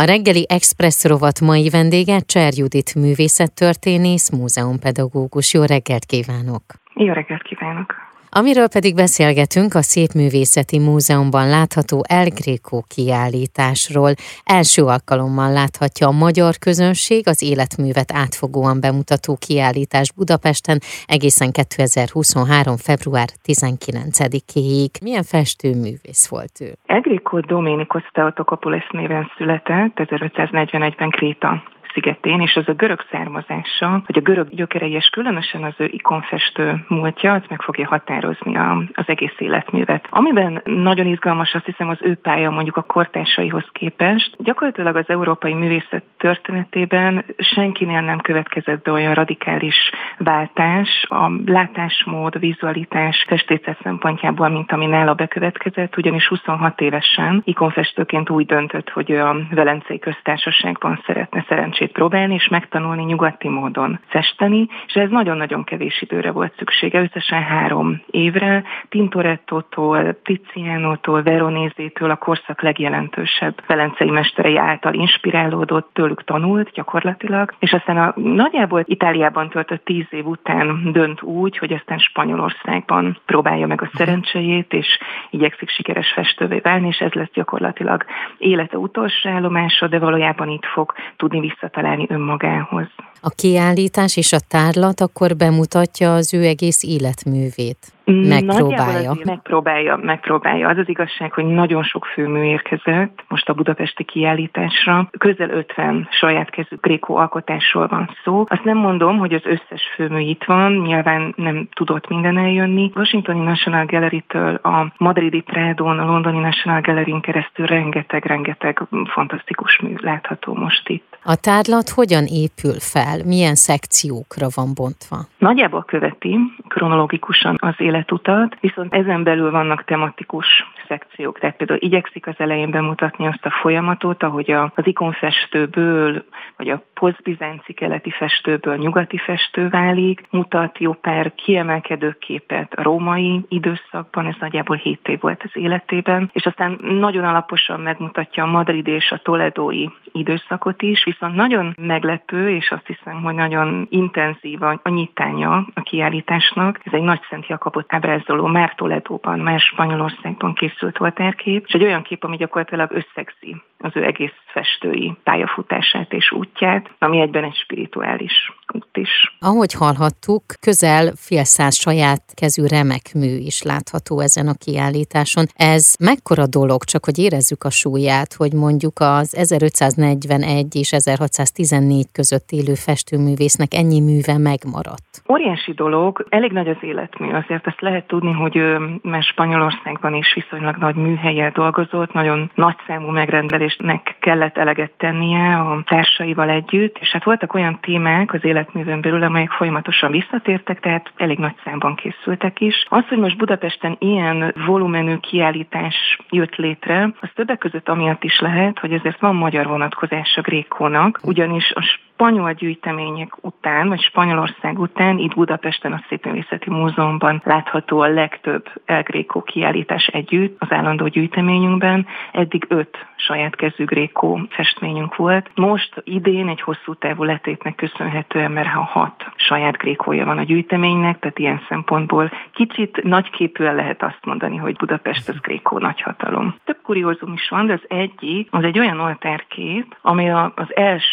A reggeli Express rovat mai vendége Cser Judit művészettörténész, múzeumpedagógus. Jó reggelt kívánok! Jó reggelt kívánok! Amiről pedig beszélgetünk a Szépművészeti Múzeumban látható El Greco kiállításról. Első alkalommal láthatja a magyar közönség az életművet átfogóan bemutató kiállítás Budapesten egészen 2023. február 19-ig. Milyen festőművész volt ő? El Greco Domenico Stautokopoulos néven született 1541-ben Kréta szigetén, és az a görög származása, vagy a görög gyökerei, és különösen az ő ikonfestő múltja, az meg fogja határozni a, az egész életművet. Amiben nagyon izgalmas, azt hiszem, az ő pálya mondjuk a kortársaihoz képest. Gyakorlatilag az európai művészet történetében senkinél nem következett be olyan radikális váltás a látásmód, vizualitás, festészet szempontjából, mint ami nála bekövetkezett, ugyanis 26 évesen ikonfestőként úgy döntött, hogy ő a Velencei Köztársaságban szeretne szerencsét szerencsét próbálni és megtanulni nyugati módon festeni, és ez nagyon-nagyon kevés időre volt szüksége, összesen három évre, Tintoretto-tól, Tiziano-tól, Veronézétől a korszak legjelentősebb velencei mesterei által inspirálódott, tőlük tanult gyakorlatilag, és aztán a nagyjából Itáliában töltött tíz év után dönt úgy, hogy aztán Spanyolországban próbálja meg a szerencséjét, és igyekszik sikeres festővé válni, és ez lesz gyakorlatilag élete utolsó állomása, de valójában itt fog tudni vissza visszatalálni önmagához. A kiállítás és a tárlat akkor bemutatja az ő egész életművét. Megpróbálja. Megpróbálja, megpróbálja. Az az igazság, hogy nagyon sok főmű érkezett most a budapesti kiállításra. Közel 50 saját kezű gréko alkotásról van szó. Azt nem mondom, hogy az összes főmű itt van, nyilván nem tudott minden eljönni. Washingtoni National Gallery-től a madridi Prádón, a londoni National Gallery-n keresztül rengeteg-rengeteg fantasztikus mű látható most itt. A tárlat hogyan épül fel? Milyen szekciókra van bontva? Nagyjából követi kronológikusan az élet életutat, viszont ezen belül vannak tematikus szekciók. Tehát például igyekszik az elején bemutatni azt a folyamatot, ahogy az ikonfestőből, vagy a posztbizánci keleti festőből nyugati festő válik, mutat jó pár kiemelkedő képet a római időszakban, ez nagyjából 7 év volt az életében, és aztán nagyon alaposan megmutatja a Madrid és a Toledói időszakot is, viszont nagyon meglepő, és azt hiszem, hogy nagyon intenzív a, nyitánya a kiállításnak. Ez egy nagy Szent Jakabot ábrázoló már Toledóban, már Spanyolországban készült voltárkép, és egy olyan kép, ami gyakorlatilag összegzi az ő egész festői pályafutását és útját, ami egyben egy spirituális út is. Ahogy hallhattuk, közel fél száz saját kezű remek mű is látható ezen a kiállításon. Ez mekkora dolog, csak hogy érezzük a súlyát, hogy mondjuk az 1541 és 1614 között élő festőművésznek ennyi műve megmaradt? Óriási dolog, elég nagy az életmű, azért ezt lehet tudni, hogy ő már Spanyolországban is viszonylag nagy műhelyen dolgozott, nagyon nagy számú megrendelésnek kellett eleget tennie a társaival együtt, és hát voltak olyan témák az életművön belül, amelyek folyamatosan visszatértek, tehát elég nagy számban készültek is. Az, hogy most Budapesten ilyen volumenű kiállítás jött létre, az többek között amiatt is lehet, hogy ezért van magyar vonatkozás a Grékónak, ugyanis a spanyol gyűjtemények után, vagy Spanyolország után itt Budapesten a Szépművészeti Múzeumban látható a legtöbb El Greco kiállítás együtt az állandó gyűjteményünkben. Eddig öt saját kezű Gréko festményünk volt. Most idén egy hosszú távú letétnek köszönhetően, mert ha hat saját Grékója van a gyűjteménynek, tehát ilyen szempontból kicsit nagyképűen lehet azt mondani, hogy Budapest az Grékó nagyhatalom. Több kuriózum is van, de az egyik, az egy olyan oltárkép, ami az első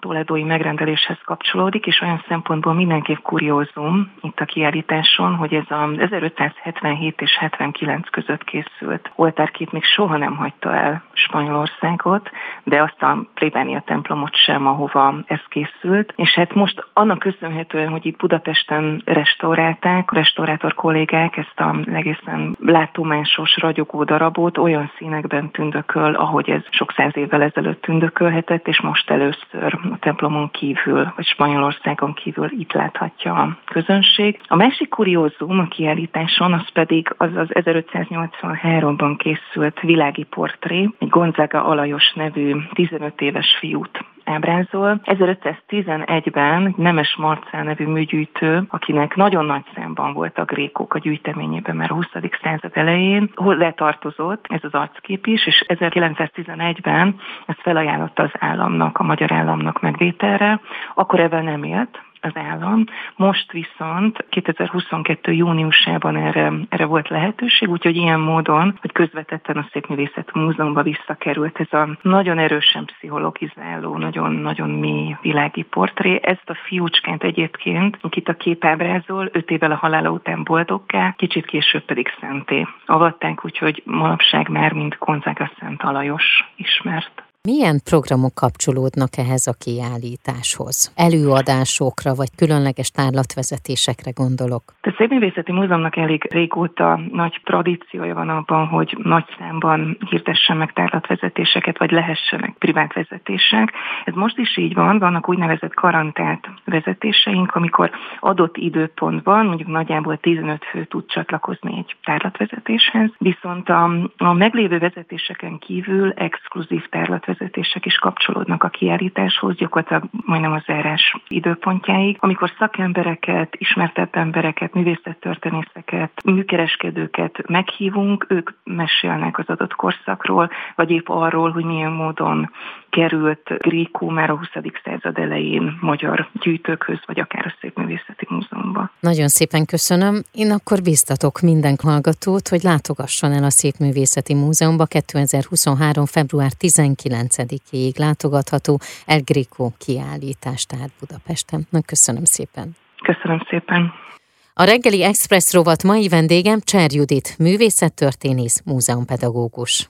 toledói megrendeléshez kapcsolódik, és olyan szempontból mindenképp kuriózum itt a kiállításon, hogy ez a 1577 és 79 között készült oltárkép még soha nem hagyta el Spanyolországot, de azt a plébánia templomot sem, ahova ez készült. És hát most annak köszönhetően, hogy itt Budapesten restaurálták, restaurátor kollégák ezt a egészen látomásos, ragyogó darabot olyan színekben tündököl, ahogy ez sok száz évvel ezelőtt tündökölhetett, és most először a templom Magyarországon kívül, vagy Spanyolországon kívül itt láthatja a közönség. A másik kuriózum a kiállításon az pedig az az 1583-ban készült világi portré, egy Gonzaga Alajos nevű 15 éves fiút ábrázol. 1511-ben Nemes Marcel nevű műgyűjtő, akinek nagyon nagy számban volt a grékok a gyűjteményében már a 20. század elején, hol letartozott ez az arckép is, és 1911-ben ezt felajánlotta az államnak, a magyar államnak megvételre, akkor ebben nem élt, az állam. Most viszont 2022. júniusában erre, erre volt lehetőség, úgyhogy ilyen módon, hogy közvetetten a Szépművészet Múzeumban visszakerült ez a nagyon erősen pszichologizáló, nagyon-nagyon mély világi portré. Ezt a fiúcskát egyébként, akit a kép ábrázol, öt évvel a halála után boldoggá, kicsit később pedig szenté avatták, úgyhogy manapság már mind Gonzaga Szent Alajos ismert. Milyen programok kapcsolódnak ehhez a kiállításhoz? Előadásokra vagy különleges tárlatvezetésekre gondolok? A Szépművészeti Múzeumnak elég régóta nagy tradíciója van abban, hogy nagy számban hirdessen meg tárlatvezetéseket, vagy lehessenek privát vezetések. Ez most is így van, vannak úgynevezett karantált vezetéseink, amikor adott időpontban, mondjuk nagyjából 15 fő tud csatlakozni egy tárlatvezetéshez, viszont a, a meglévő vezetéseken kívül exkluzív tárlatvezetések vezetések is kapcsolódnak a kiállításhoz, gyakorlatilag majdnem az zárás időpontjáig, amikor szakembereket, ismertebb embereket, művészettörténészeket, műkereskedőket meghívunk, ők mesélnek az adott korszakról, vagy épp arról, hogy milyen módon került Grékó már a 20. század elején magyar gyűjtőkhöz, vagy akár a Szépművészeti Múzeumban. Nagyon szépen köszönöm. Én akkor biztatok minden hallgatót, hogy látogasson el a Szépművészeti Múzeumba 2023. február 19-ig látogatható El Greco kiállítás, tehát Budapesten. Na, köszönöm szépen. Köszönöm szépen. A reggeli Express rovat mai vendégem Cser Judit, művészettörténész, múzeumpedagógus.